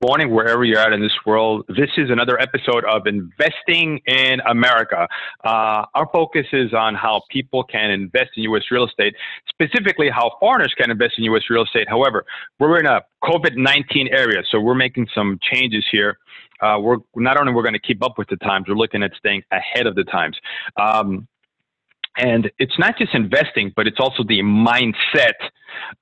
morning, wherever you're at in this world. This is another episode of Investing in America. Uh, our focus is on how people can invest in U.S. real estate, specifically how foreigners can invest in U.S. real estate. However, we're in a COVID 19 area, so we're making some changes here. Uh, we're not only we're going to keep up with the times, we're looking at staying ahead of the times. Um, and it's not just investing, but it's also the mindset,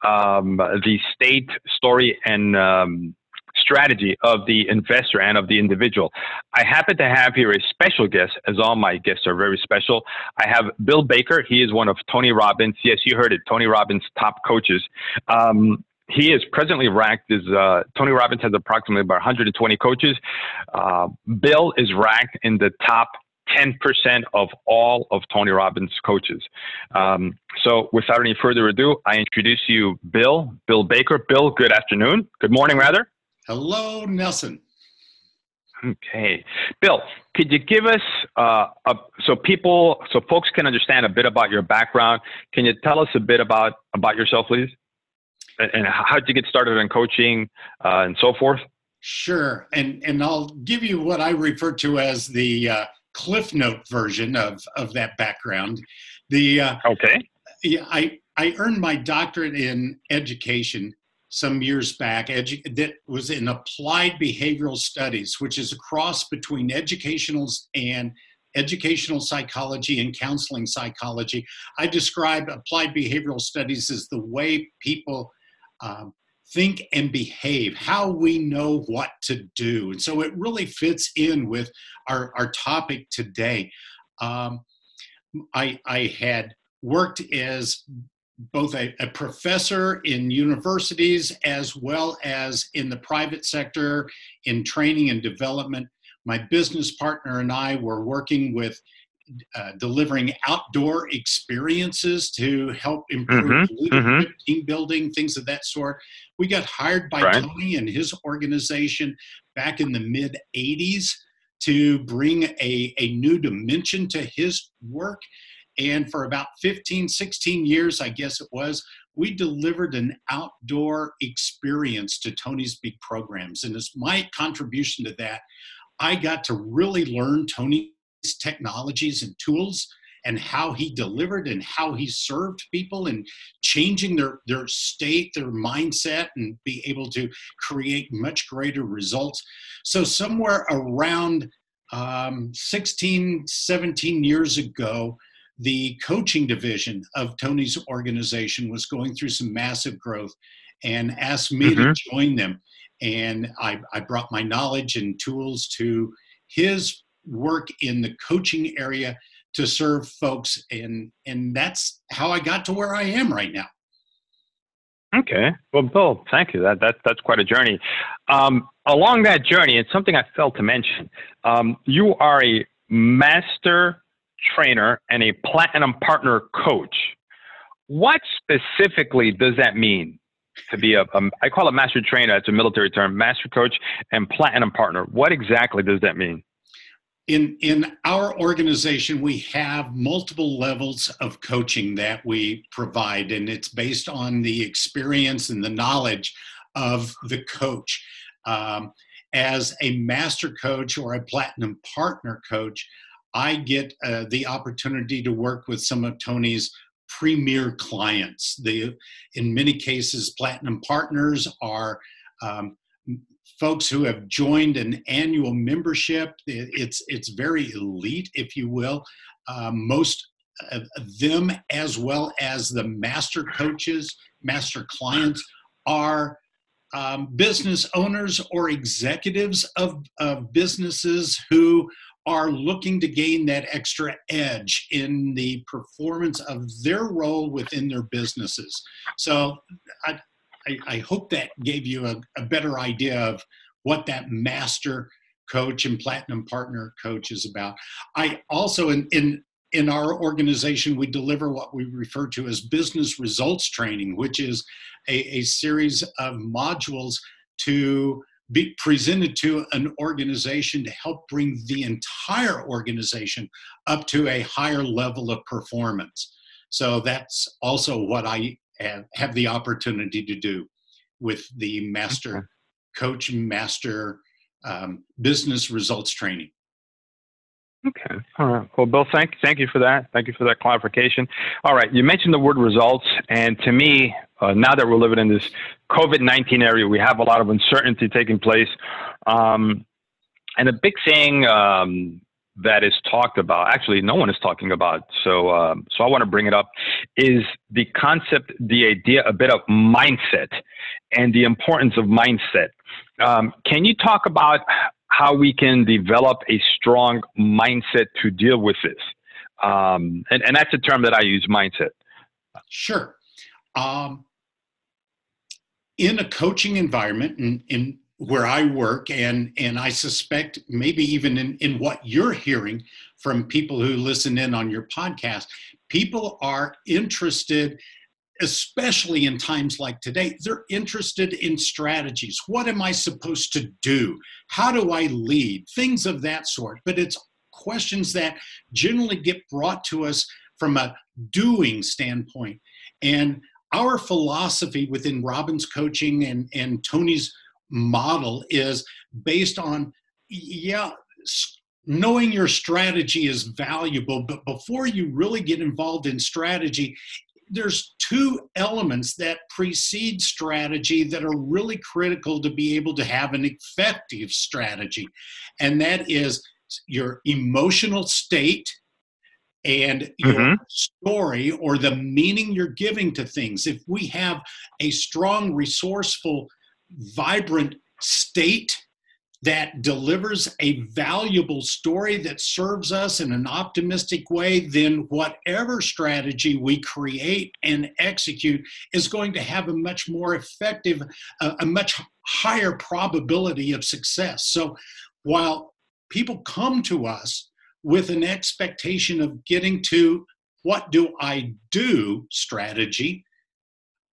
um, the state story, and um, strategy of the investor and of the individual. I happen to have here a special guest, as all my guests are very special. I have Bill Baker. He is one of Tony Robbins. Yes, you heard it. Tony Robbins' top coaches. Um, he is presently ranked as uh, Tony Robbins has approximately about 120 coaches. Uh, Bill is ranked in the top 10% of all of Tony Robbins' coaches. Um, so, without any further ado, I introduce you Bill, Bill Baker. Bill, good afternoon. Good morning, rather. Hello, Nelson. Okay, Bill, could you give us uh, a, so people, so folks can understand a bit about your background? Can you tell us a bit about about yourself, please, and, and how did you get started in coaching uh, and so forth? Sure, and and I'll give you what I refer to as the uh, Cliff Note version of of that background. The uh, okay, yeah, I I earned my doctorate in education some years back that was in applied behavioral studies, which is a cross between educational and educational psychology and counseling psychology. I describe applied behavioral studies as the way people um, think and behave, how we know what to do. And so it really fits in with our, our topic today. Um, I, I had worked as both a, a, professor in universities as well as in the private sector in training and development. My business partner and I were working with uh, delivering outdoor experiences to help improve mm-hmm, leadership, mm-hmm. team building, things of that sort. We got hired by right. Tony and his organization back in the mid 80s to bring a, a new dimension to his work and for about 15, 16 years, I guess it was, we delivered an outdoor experience to Tony's big programs. And as my contribution to that, I got to really learn Tony's technologies and tools and how he delivered and how he served people and changing their, their state, their mindset, and be able to create much greater results. So, somewhere around um, 16, 17 years ago, the coaching division of Tony's organization was going through some massive growth and asked me mm-hmm. to join them. And I, I brought my knowledge and tools to his work in the coaching area to serve folks. And, and that's how I got to where I am right now. Okay. Well, Bill, thank you. That, that, that's quite a journey. Um, along that journey, it's something I failed to mention. Um, you are a master trainer and a platinum partner coach. What specifically does that mean to be a, a I call it master trainer, it's a military term, master coach and platinum partner. What exactly does that mean? In in our organization, we have multiple levels of coaching that we provide, and it's based on the experience and the knowledge of the coach. Um, as a master coach or a platinum partner coach, I get uh, the opportunity to work with some of Tony's premier clients. The, in many cases, platinum partners are um, folks who have joined an annual membership. It's it's very elite, if you will. Um, most of them, as well as the master coaches, master clients, are um, business owners or executives of, of businesses who are looking to gain that extra edge in the performance of their role within their businesses. So I, I, I hope that gave you a, a better idea of what that master coach and platinum partner coach is about. I also in, in in our organization we deliver what we refer to as business results training, which is a, a series of modules to be presented to an organization to help bring the entire organization up to a higher level of performance. So that's also what I have, the opportunity to do with the master coach master um, business results training. Okay. All right. Well, Bill, thank thank you for that. Thank you for that clarification. All right. You mentioned the word results, and to me, uh, now that we're living in this COVID nineteen area, we have a lot of uncertainty taking place. Um, and a big thing um, that is talked about, actually, no one is talking about. So, um, so I want to bring it up is the concept, the idea, a bit of mindset, and the importance of mindset. Um, can you talk about how we can develop a strong mindset to deal with this? Um, and, and that's a term that I use, mindset. Sure. Um, in a coaching environment, in, in where I work, and and I suspect maybe even in, in what you're hearing from people who listen in on your podcast, people are interested, especially in times like today, they're interested in strategies. What am I supposed to do? How do I lead? Things of that sort. But it's questions that generally get brought to us from a doing standpoint. And our philosophy within Robbins coaching and, and Tony's model is based on, yeah, knowing your strategy is valuable, but before you really get involved in strategy, there's two elements that precede strategy that are really critical to be able to have an effective strategy. And that is your emotional state and your mm-hmm. story or the meaning you're giving to things. If we have a strong, resourceful vibrant state that delivers a valuable story that serves us in an optimistic way, then whatever strategy we create and execute is going to have a much more effective, a, a much higher probability of success. So while people come to us with an expectation of getting to what do I do strategy,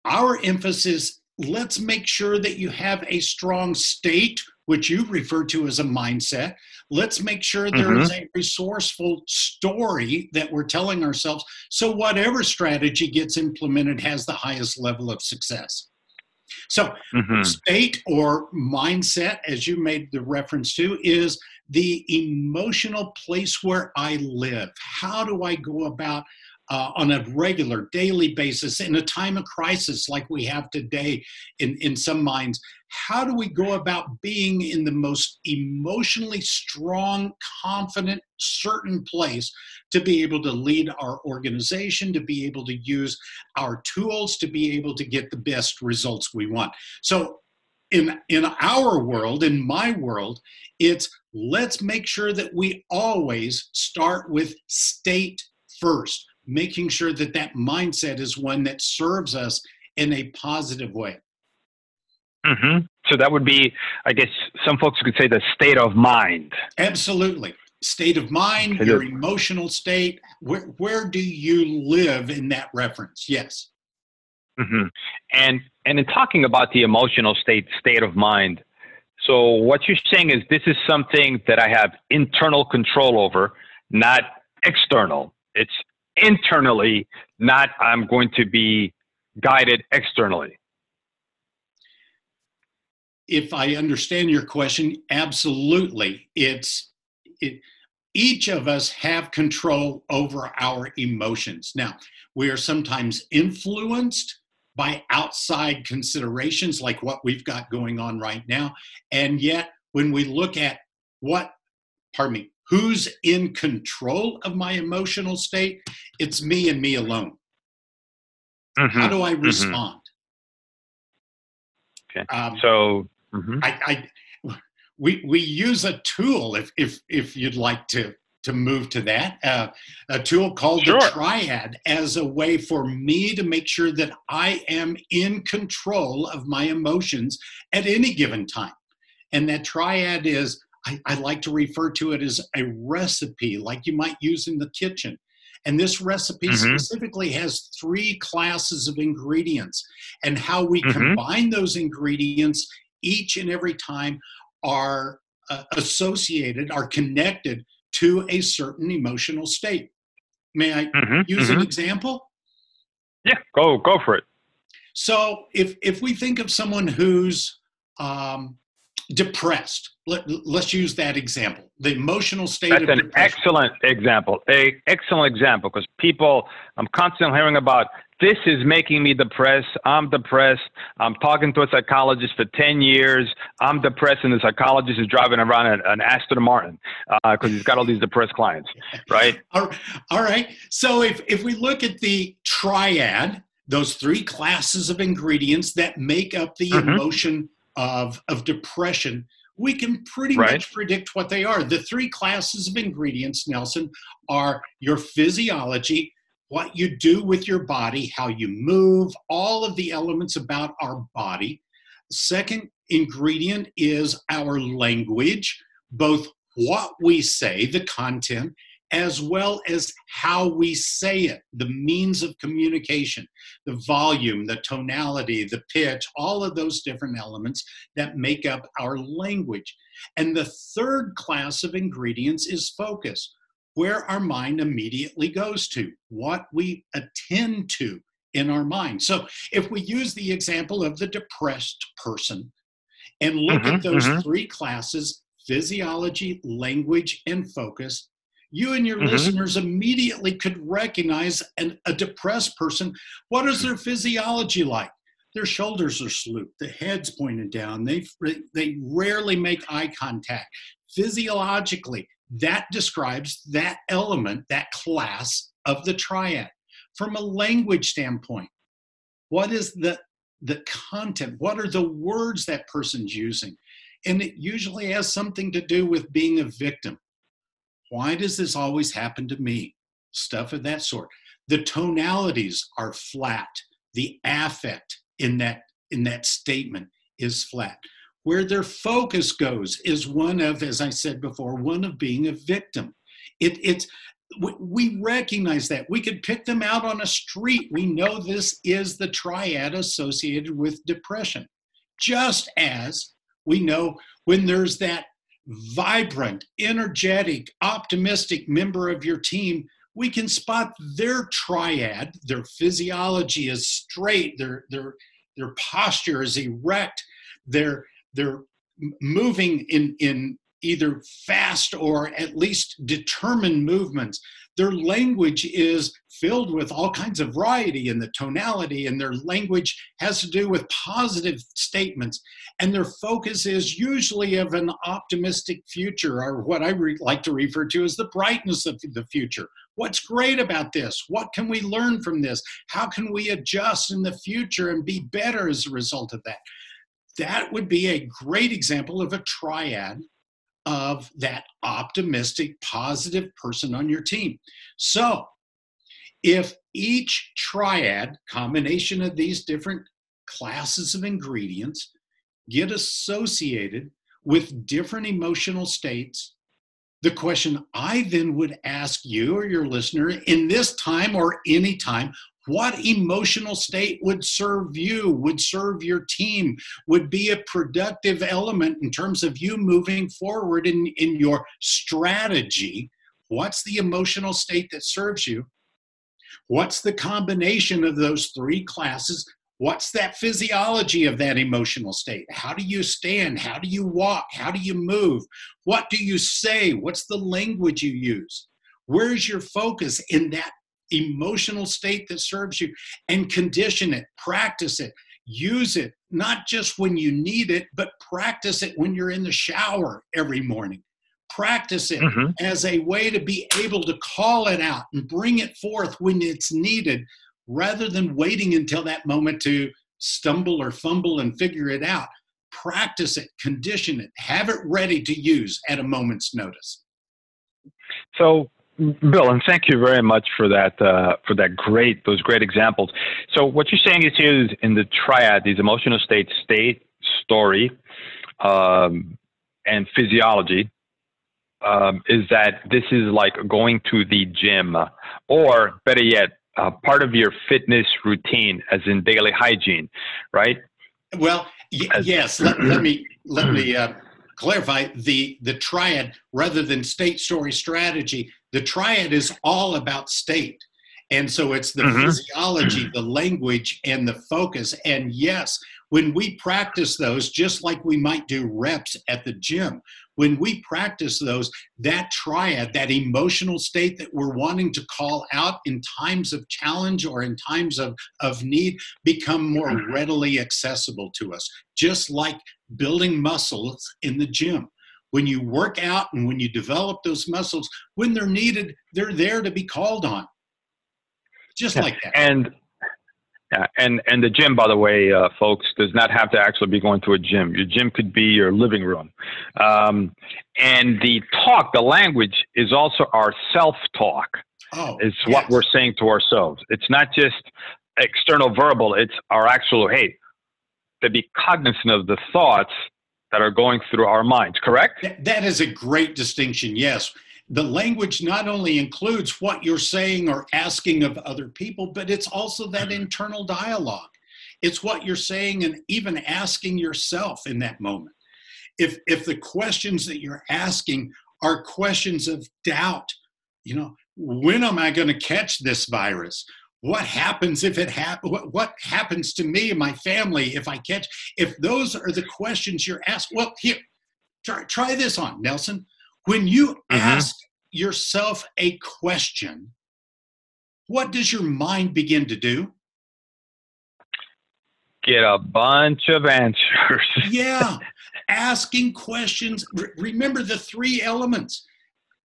our emphasis let's make sure that you have a strong state, which you refer to as a mindset. Let's make sure there mm-hmm. is a resourceful story that we're telling ourselves. So, whatever strategy gets implemented has the highest level of success. So, mm-hmm. state or mindset, as you made the reference to, is the emotional place where I live. How do I go about uh, on a regular, daily basis in a time of crisis like we have today in, in some minds? How do we go about being in the most emotionally strong, confident, certain place to be able to lead our organization, to be able to use our tools, to be able to get the best results we want? So, in, in our world, in my world, it's let's make sure that we always start with state first making sure that that mindset is one that serves us in a positive way. Mm-hmm. So that would be, I guess, some folks could say the state of mind. Absolutely. State of mind, your emotional state. Where, where do you live in that reference? Yes. Mm-hmm. And and in talking about the emotional state, state of mind. So what you're saying is this is something that I have internal control over, not external. It's internally, not I'm going to be guided externally. If I understand your question, absolutely. It's it, each of us have control over our emotions. Now, we are sometimes influenced by outside considerations like what we've got going on right now. And yet, when we look at what, pardon me, who's in control of my emotional state? It's me and me alone. Mm-hmm. How do I mm-hmm. respond? Mm-hmm. Okay. Um, so mm-hmm. I, I, we we use a tool if if if you'd like to to move to that uh, a tool called sure. the triad as a way for me to make sure that I am in control of my emotions at any given time. And that triad is I, I like to refer to it as a recipe, like you might use in the kitchen. And this recipe mm-hmm. specifically has three classes of ingredients. And how we mm-hmm. combine those ingredients each and every time are uh, associated, are connected to a certain emotional state. May I mm-hmm. use an mm-hmm. example? Yeah, go go for it. So if if we think of someone who's um, depressed. Let, us use that example. The emotional state. That's an depression. excellent example. A excellent example because people, I'm constantly hearing about this is making me depressed. I'm depressed. I'm talking to a psychologist for 10 years. I'm depressed, and the psychologist is driving around an, an Aston Martin because uh, he's got all these depressed clients, right? all right. So if, if we look at the triad, those three classes of ingredients that make up the mm-hmm. emotion of, of depression, we can pretty right. much predict what they are. The three classes of ingredients, Nelson, are your physiology, what you do with your body, how you move, all of the elements about our body. Second ingredient is our language, both what we say, the content, as well as how we say it, the means of communication, the volume, the tonality, the pitch, all of those different elements that make up our language. And the third class of ingredients is focus, where our mind immediately goes to, what we attend to in our mind. So if we use the example of the depressed person and look mm-hmm, at those mm-hmm. three classes physiology, language, and focus you and your mm-hmm. listeners immediately could recognize an, a depressed person. What is their physiology like? Their shoulders are slooped, the head's pointed down, they, they rarely make eye contact. Physiologically, that describes that element, that class of the triad. From a language standpoint, what is the, the content? What are the words that person's using? And it usually has something to do with being a victim why does this always happen to me? Stuff of that sort. The tonalities are flat. The affect in that in that statement is flat. Where their focus goes is one of, as I said before, one of being a victim. It, it's we recognize that we could pick them out on a street. We know this is the triad associated with depression. Just as we know when there's that vibrant, energetic, optimistic member of your team, we can spot their triad. Their physiology is straight, their, their, their posture is erect, they're, they're moving in, in either fast or at least determined movements. Their language is filled with all kinds of variety in the tonality, and their language has to do with positive statements. And their focus is usually of an optimistic future, or what I re- like to refer to as the brightness of the future. What's great about this? What can we learn from this? How can we adjust in the future and be better as a result of that? That would be a great example of a triad of that optimistic, positive person on your team. So, if each triad combination of these different classes of ingredients get associated with different emotional states, the question I then would ask you or your listener in this time or any time what emotional state would serve you, would serve your team, would be a productive element in terms of you moving forward in, in your strategy? What's the emotional state that serves you? What's the combination of those three classes? What's that physiology of that emotional state? How do you stand? How do you walk? How do you move? What do you say? What's the language you use? Where's your focus in that emotional state that serves you and condition it, practice it, use it, not just when you need it, but practice it when you're in the shower every morning. Practice it mm-hmm. as a way to be able to call it out and bring it forth when it's needed rather than waiting until that moment to stumble or fumble and figure it out. Practice it, condition it, have it ready to use at a moment's notice. So, Bill, and thank you very much for that uh, for that great those great examples. So what you're saying is here is in the triad, these emotional states, state, story, um, and physiology, um, is that this is like going to the gym, or better yet, uh, part of your fitness routine, as in daily hygiene, right? Well, y- yes. Let, let, me let me uh, clarify the the triad rather than state story strategy the triad is all about state and so it's the mm-hmm. physiology the language and the focus and yes when we practice those, just like we might do reps at the gym, when we practice those, that triad, that emotional state that we're wanting to call out in times of challenge or in times of, of need become more mm-hmm. readily accessible to us, just like building muscles in the gym. When you work out and when you develop those muscles, when they're needed, they're there to be called on. Just like that. And yeah, and and the gym, by the way, uh, folks, does not have to actually be going to a gym. Your gym could be your living room, um, and the talk, the language, is also our self-talk. Oh, it's yes. what we're saying to ourselves. It's not just external verbal. It's our actual hey, to be cognizant of the thoughts that are going through our minds. Correct? That is a great distinction. Yes, the language not only includes what you're saying or asking of other people, but it's also that mm-hmm. internal dialogue. It's what you're saying and even asking yourself in that moment. If, if the questions that you're asking are questions of doubt, you know, when am I going to catch this virus? What happens if it happens? What, what happens to me and my family if I catch? If those are the questions you're asked, well, here, try, try this on, Nelson. When you mm-hmm. ask yourself a question, what does your mind begin to do? Get a bunch of answers. yeah, asking questions. Remember the three elements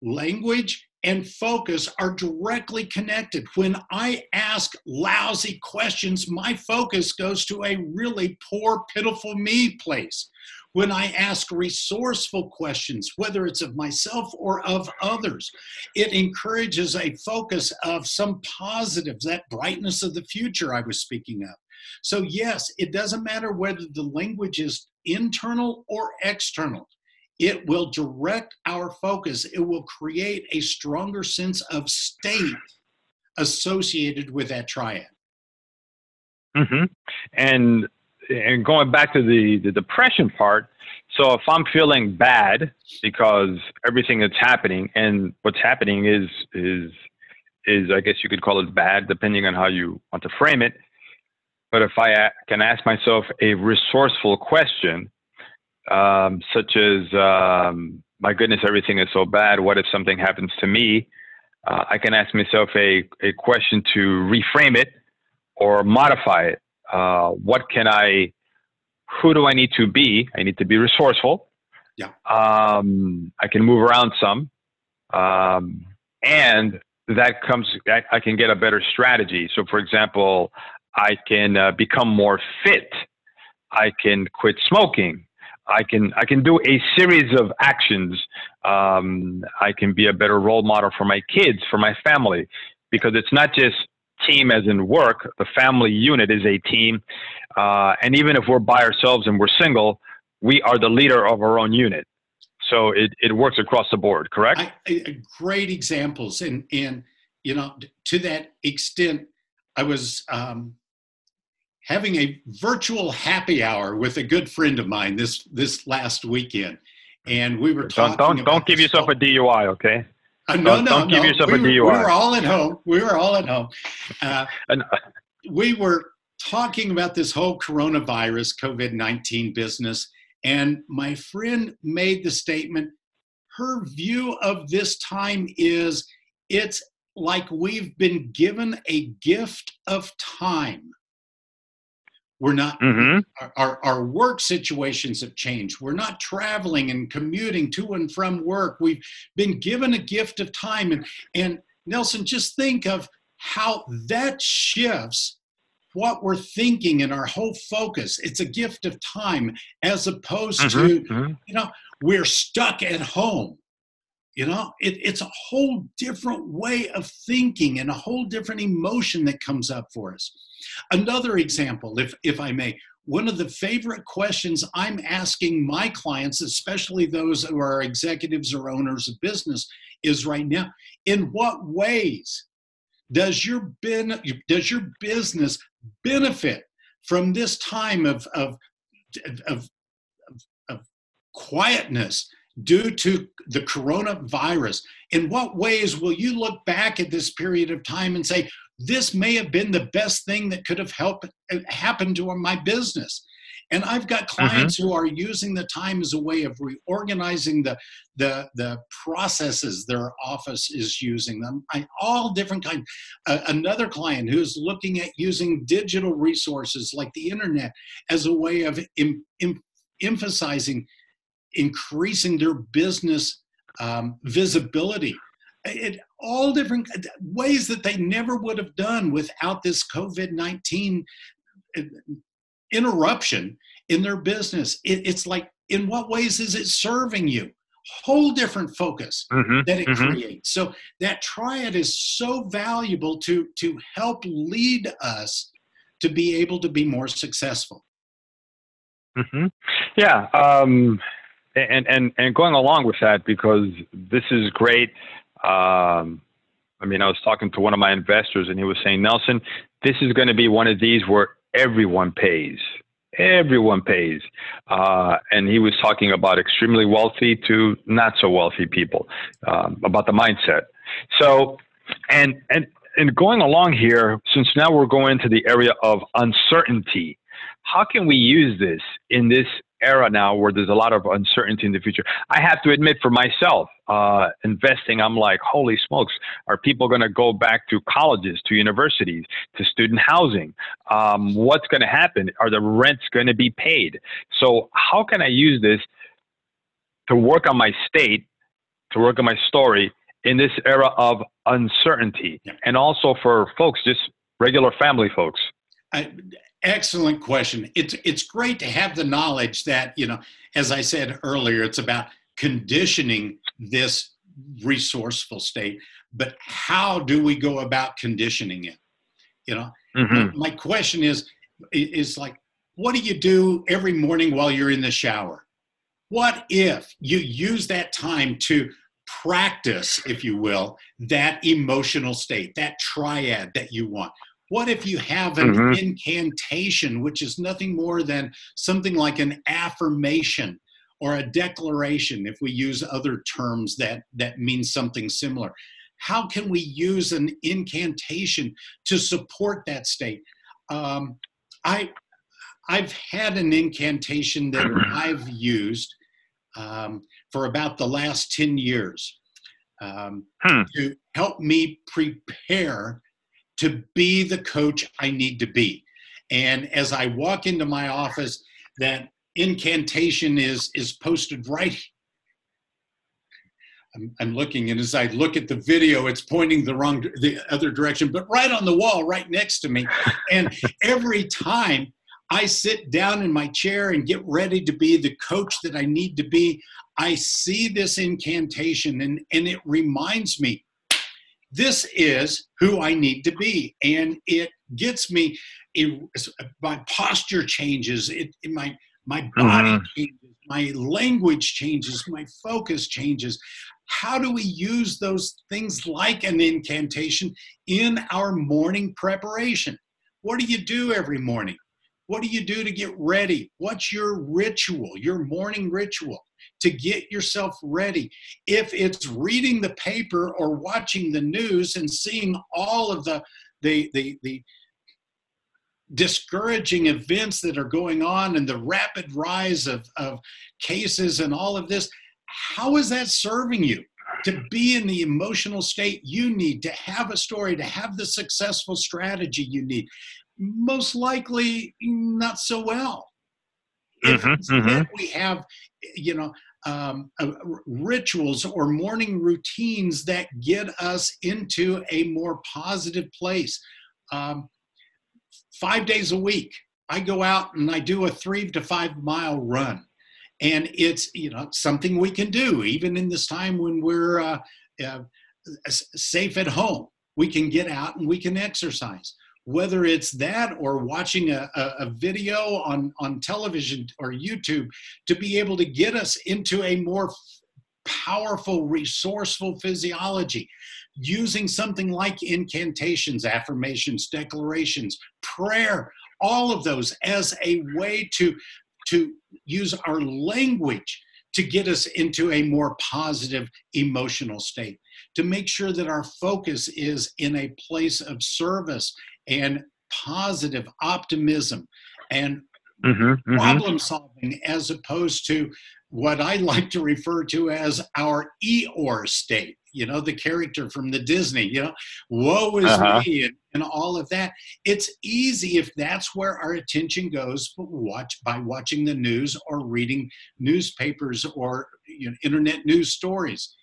language and focus are directly connected. When I ask lousy questions, my focus goes to a really poor, pitiful me place when I ask resourceful questions, whether it's of myself or of others. It encourages a focus of some positives, that brightness of the future I was speaking of. So, yes, it doesn't matter whether the language is internal or external. It will direct our focus. It will create a stronger sense of state associated with that triad. Mm-hmm. And and going back to the, the depression part, so if I'm feeling bad because everything that's happening and what's happening is is is I guess you could call it bad depending on how you want to frame it. But if I can ask myself a resourceful question, um, such as um, "My goodness, everything is so bad. What if something happens to me?" Uh, I can ask myself a a question to reframe it or modify it uh, what can I, who do I need to be? I need to be resourceful. Yeah. Um, I can move around some. Um, and that comes, I, I, can get a better strategy. So, for example, I can uh, become more fit. I can quit smoking. I can I can do a series of actions. Um, I can be a better role model for my kids, for my family, because it's not just team as in work, the family unit is a team. Uh, and even if we're by ourselves and we're single, we are the leader of our own unit. So it, it works across the board, correct? I, I, great examples. And, and, you know, to that extent, I was um, having a virtual happy hour with a good friend of mine this, this last weekend. And we were talking. Don't, don't, don't give yourself a DUI, okay? Uh, no, don't, no, don't no. give yourself we, a DUI. We were all at home. We were all at home. Uh, and, uh, we were talking about this whole coronavirus, COVID 19 business. And my friend made the statement her view of this time is it's like we've been given a gift of time. We're not, mm-hmm. our, our work situations have changed. We're not traveling and commuting to and from work. We've been given a gift of time. And, and Nelson, just think of how that shifts what we're thinking and our whole focus. It's a gift of time as opposed mm-hmm. to, mm-hmm. you know, we're stuck at home. You know, it, it's a whole different way of thinking and a whole different emotion that comes up for us. Another example, if, if I may, one of the favorite questions I'm asking my clients, especially those who are executives or owners of business, is right now in what ways does your, ben, does your business benefit from this time of, of, of, of quietness due to the coronavirus? In what ways will you look back at this period of time and say, this may have been the best thing that could have helped uh, happened to my business? And I've got Mm-hmm. clients who are using the time as a way of reorganizing the the the processes their office is using them. I, all different kinds. Uh, another client who's looking at using digital resources like the internet as a way of em, em, emphasizing increasing their business um, visibility. It, all different ways that they never would have done without this COVID 19 interruption in their business. It, it's like, in what ways is it serving you? Whole different focus Mm-hmm. that it Mhm. creates. So that triad is so valuable to to help lead us to be able to be more successful. hmm Yeah, um, and and and going along with that because this is great. Um, I mean, I was talking to one of my investors, and he was saying, Nelson, this is going to be one of these where everyone pays. Everyone pays, uh, and he was talking about extremely wealthy to not so wealthy people, um, about the mindset. So, and and and going along here, since now we're going to the area of uncertainty, how can we use this in this era now where there's a lot of uncertainty in the future? I have to admit for myself, uh, investing, I'm like, holy smokes, are people going to go back to colleges, to universities, to student housing? Um, what's going to happen? Are the rents going to be paid? So, how can I use this to work on my state, to work on my story in this era of uncertainty? And also for folks, just regular family folks. I, excellent question. It's it's great to have the knowledge that you know, as I said earlier, it's about conditioning this resourceful state. But how do we go about conditioning it? You know, Mhm. my question is is like, what do you do every morning while you're in the shower? What if you use that time to practice, if you will, that emotional state, that triad that you want? What if you have an Mhm. incantation, which is nothing more than something like an affirmation or a declaration, if we use other terms that, that mean something similar? How can we use an incantation to support that state? Um, I, I've had an incantation that I've used um, for about the last 10 years um, Hmm. to help me prepare to be the coach I need to be. And as I walk into my office, that incantation is is posted right. I'm, I'm looking, and as I look at the video, it's pointing the wrong, the other direction, but right on the wall, right next to me. And every time I sit down in my chair and get ready to be the coach that I need to be, I see this incantation, and and it reminds me this is who I need to be. And it gets me, it, my posture changes, it, it- my, my body Mhm. changes, my language changes, my focus changes. How do we use those things like an incantation in our morning preparation? What do you do every morning? What do you do to get ready? What's your ritual, your morning ritual to get yourself ready? if it's reading the paper or watching the news and seeing all of the the the, the discouraging events that are going on and the rapid rise of, of cases and all of this how is that serving you to be in the emotional state you need to have a story to have the successful strategy you need most likely not so well if Mhm, instead mhm. we have you know um, uh, rituals or morning routines that get us into a more positive place. Um, five days a week, I go out and I do a three to five mile run. And it's you know something we can do even in this time when we're uh, uh, safe at home. We can get out and we can exercise. Whether it's that or watching a, a, video on, on television or YouTube to be able to get us into a more powerful, resourceful physiology, using something like incantations, affirmations, declarations, prayer, all of those as a way to, to use our language to get us into a more positive emotional state, to make sure that our focus is in a place of service and positive optimism and mm-hmm, mm-hmm. problem solving, as opposed to what I like to refer to as our Eeyore state. You know, the character from the Disney. You know, woe is uh-huh. me, and, and all of that. It's easy if that's where our attention goes. But watch by watching the news or reading newspapers or you know, internet news stories.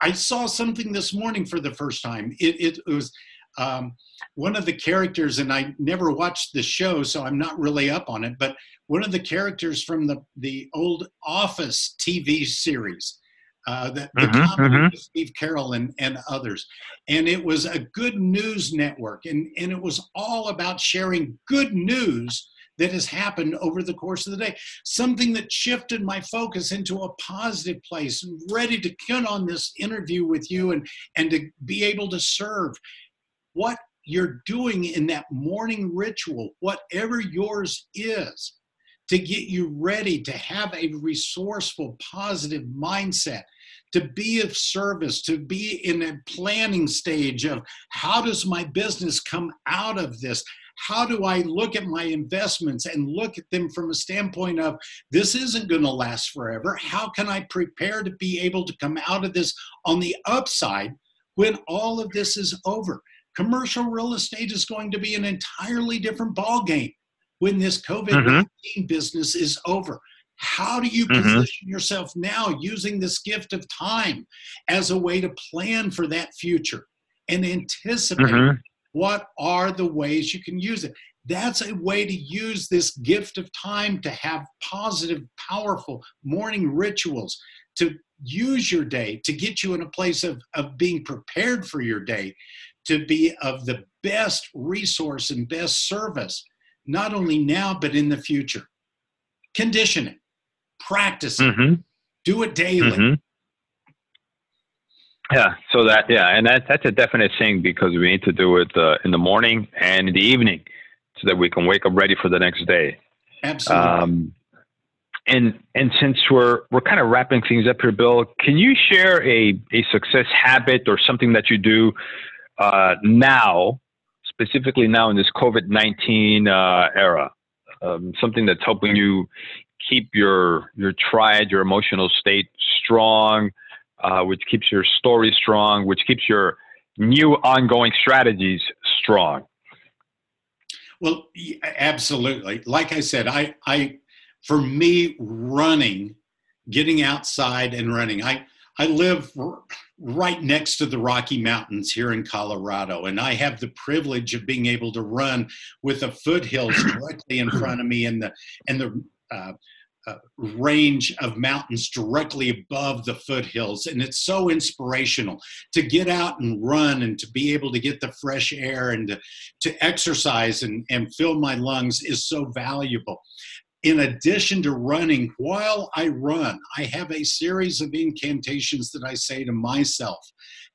I saw something this morning for the first time. It, it, it was um, one of the characters, and I never watched the show, so I'm not really up on it, but one of the characters from the, the old Office TV series. Uh, the, the mm-hmm, comedy mm-hmm. with Steve Carell and, and others. And it was a good news network, and, and it was all about sharing good news that has happened over the course of the day. Something that shifted my focus into a positive place and ready to get on this interview with you and, and to be able to serve what you're doing in that morning ritual, whatever yours is, to get you ready to have a resourceful, positive mindset, to be of service, to be in a planning stage of how does my business come out of this? How do I look at my investments and look at them from a standpoint of this isn't going to last forever? How can I prepare to be able to come out of this on the upside when all of this is over? Commercial real estate is going to be an entirely different ballgame when this COVID 19 mm-hmm. business is over. How do you mm-hmm. position yourself now using this gift of time as a way to plan for that future and anticipate mm-hmm. what are the ways you can use it? That's a way to use this gift of time to have positive, powerful morning rituals, to use your day to get you in a place of, of being prepared for your day, to be of the best resource and best service, not only now, but in the future. Conditioning, practice mm-hmm. do it daily. Mm-hmm. Yeah, so that yeah, and that that's a definite thing because we need to do it uh, in the morning and in the evening, so that we can wake up ready for the next day. Absolutely. Um, and and since we're we're kind of wrapping things up here, Bill, can you share a a success habit or something that you do uh, now, specifically now in this COVID 19 uh, era? Um, something that's helping you keep your your triad, your emotional state strong, uh, which keeps your story strong, which keeps your new ongoing strategies strong. Well, absolutely. Like I said, I, I, for me, running, getting outside and running, I, I live right next to the Rocky Mountains here in Colorado, and I have the privilege of being able to run with the foothills directly in front of me and the and the uh, uh, range of mountains directly above the foothills. And it's so inspirational to get out and run and to be able to get the fresh air and to, to exercise and, and fill my lungs is so valuable in addition to running, while I run, I have a series of incantations that I say to myself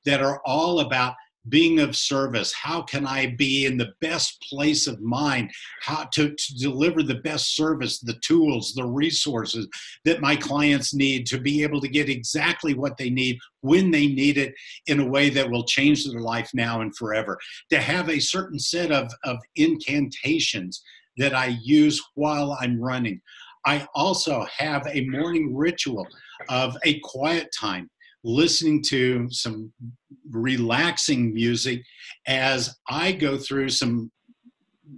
that are all about being of service. How can I be in the best place of mind? How to, to deliver the best service, the tools, the resources that my clients need to be able to get exactly what they need when they need it in a way that will change their life now and forever. To have a certain set of, of incantations that I use while I'm running. I also have a morning ritual of a quiet time, listening to some relaxing music as I go through some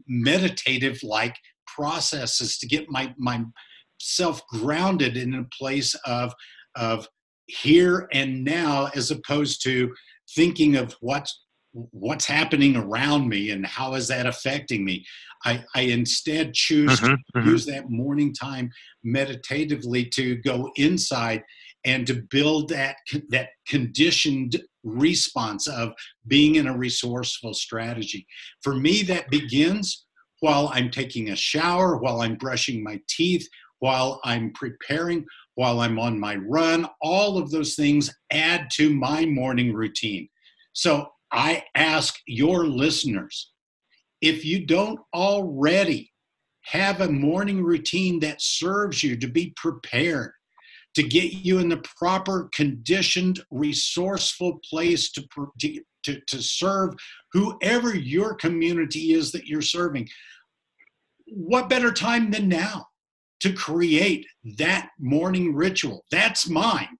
meditative like processes to get my myself grounded in a place of of here and now as opposed to thinking of what's what's happening around me and how is that affecting me? I, I instead choose mm-hmm, to mm-hmm. use that morning time meditatively to go inside and to build that that conditioned response of being in a resourceful strategy. For me that begins while i'm taking a shower while i'm brushing my teeth while i'm preparing while i'm on my run. All of those things add to my morning routine. So I ask your listeners if you don't already have a morning routine that serves you to be prepared, to get you in the proper conditioned, resourceful place to, to, to serve whoever your community is that you're serving. what better time than now to create that morning ritual? That's mine.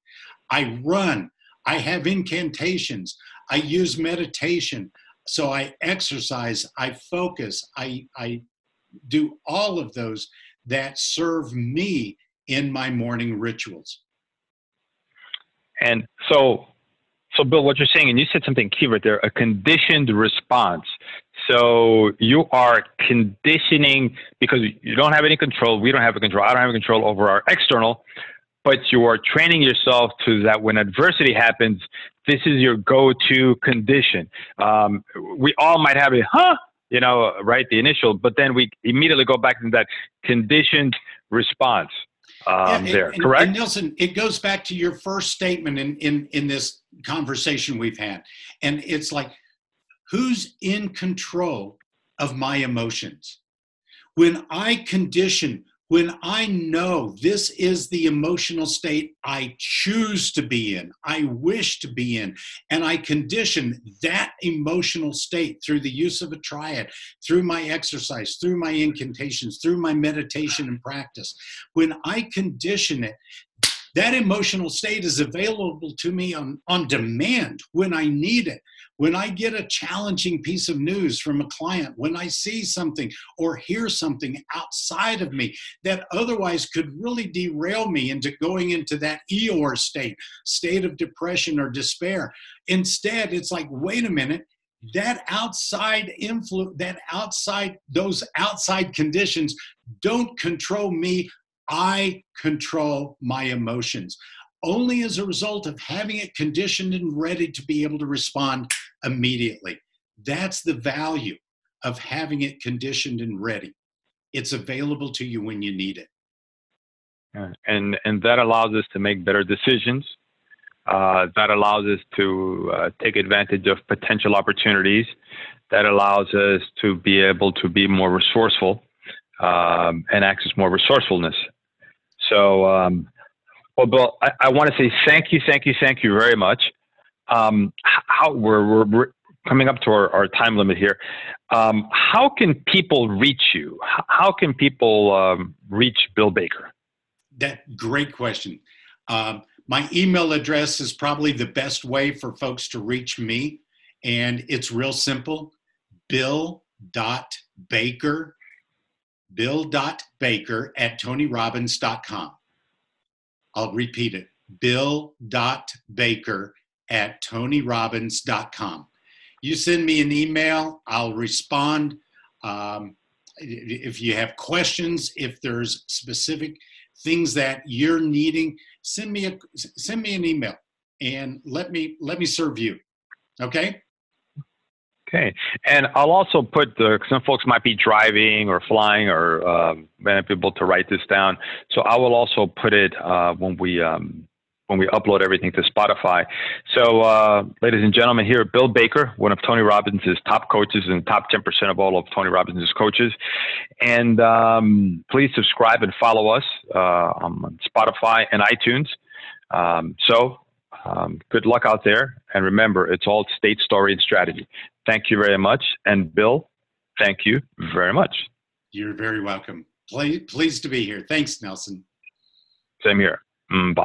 I run, I have incantations, I use meditation. So I exercise, I focus, I, I do all of those that serve me in my morning rituals. And so, so Bill, what you're saying, and you said something key right there, a conditioned response. So you are conditioning because you don't have any control. We don't have a control. I don't have a control over our external, but you are training yourself to that when adversity happens, this is your go-to condition. Um, we all might have a huh, you know, right, the initial, but then we immediately go back to that conditioned response um, yeah, there, and, correct? And Nelson, it goes back to your first statement in, in, in this conversation we've had. And it's like, who's in control of my emotions? When I condition when I know this is the emotional state I choose to be in, I wish to be in, and I condition that emotional state through the use of a triad, through my exercise, through my incantations, through my meditation and practice, when I condition it, that emotional state is available to me on, on demand when I need it. When I get a challenging piece of news from a client, when I see something or hear something outside of me that otherwise could really derail me into going into that Eeyore state, state of depression or despair. Instead, it's like, wait a minute, that outside influence, that outside, those outside conditions don't control me. I control my emotions only as a result of having it conditioned and ready to be able to respond immediately. That's the value of having it conditioned and ready. It's available to you when you need it. And and that allows us to make better decisions. Uh, that allows us to uh, take advantage of potential opportunities. That allows us to be able to be more resourceful um, and access more resourcefulness. So um, well, Bill, I, I want to say thank you, thank you, thank you very much. Um, how we're, we're, we're, coming up to our, our time limit here. Um, how can people reach you? How can people um, reach Bill Baker? That great question. Um, my email address is probably the best way for folks to reach me, and it's real simple. Bill.baker, bill.baker at tonyrobbins.com. I'll repeat it bill.baker at tonyrobbins.com. You send me an email, I'll respond. Um, if you have questions, if there's specific things that you're needing, send me a send me an email and let me let me serve you. Okay? Okay, and I'll also put the some folks might be driving or flying or um, might be able to write this down. So I will also put it uh, when we um, when we upload everything to Spotify. So, uh, ladies and gentlemen, here Bill Baker, one of Tony Robbins' top coaches and top 10% of all of Tony Robbins' coaches. And um, please subscribe and follow us uh, on Spotify and iTunes. Um, so, um, good luck out there. And remember, it's all state, story, and strategy. Thank you very much. And Bill, thank you very much. You're very welcome. Pleased to be here. Thanks, Nelson. Same here. Mm, bye.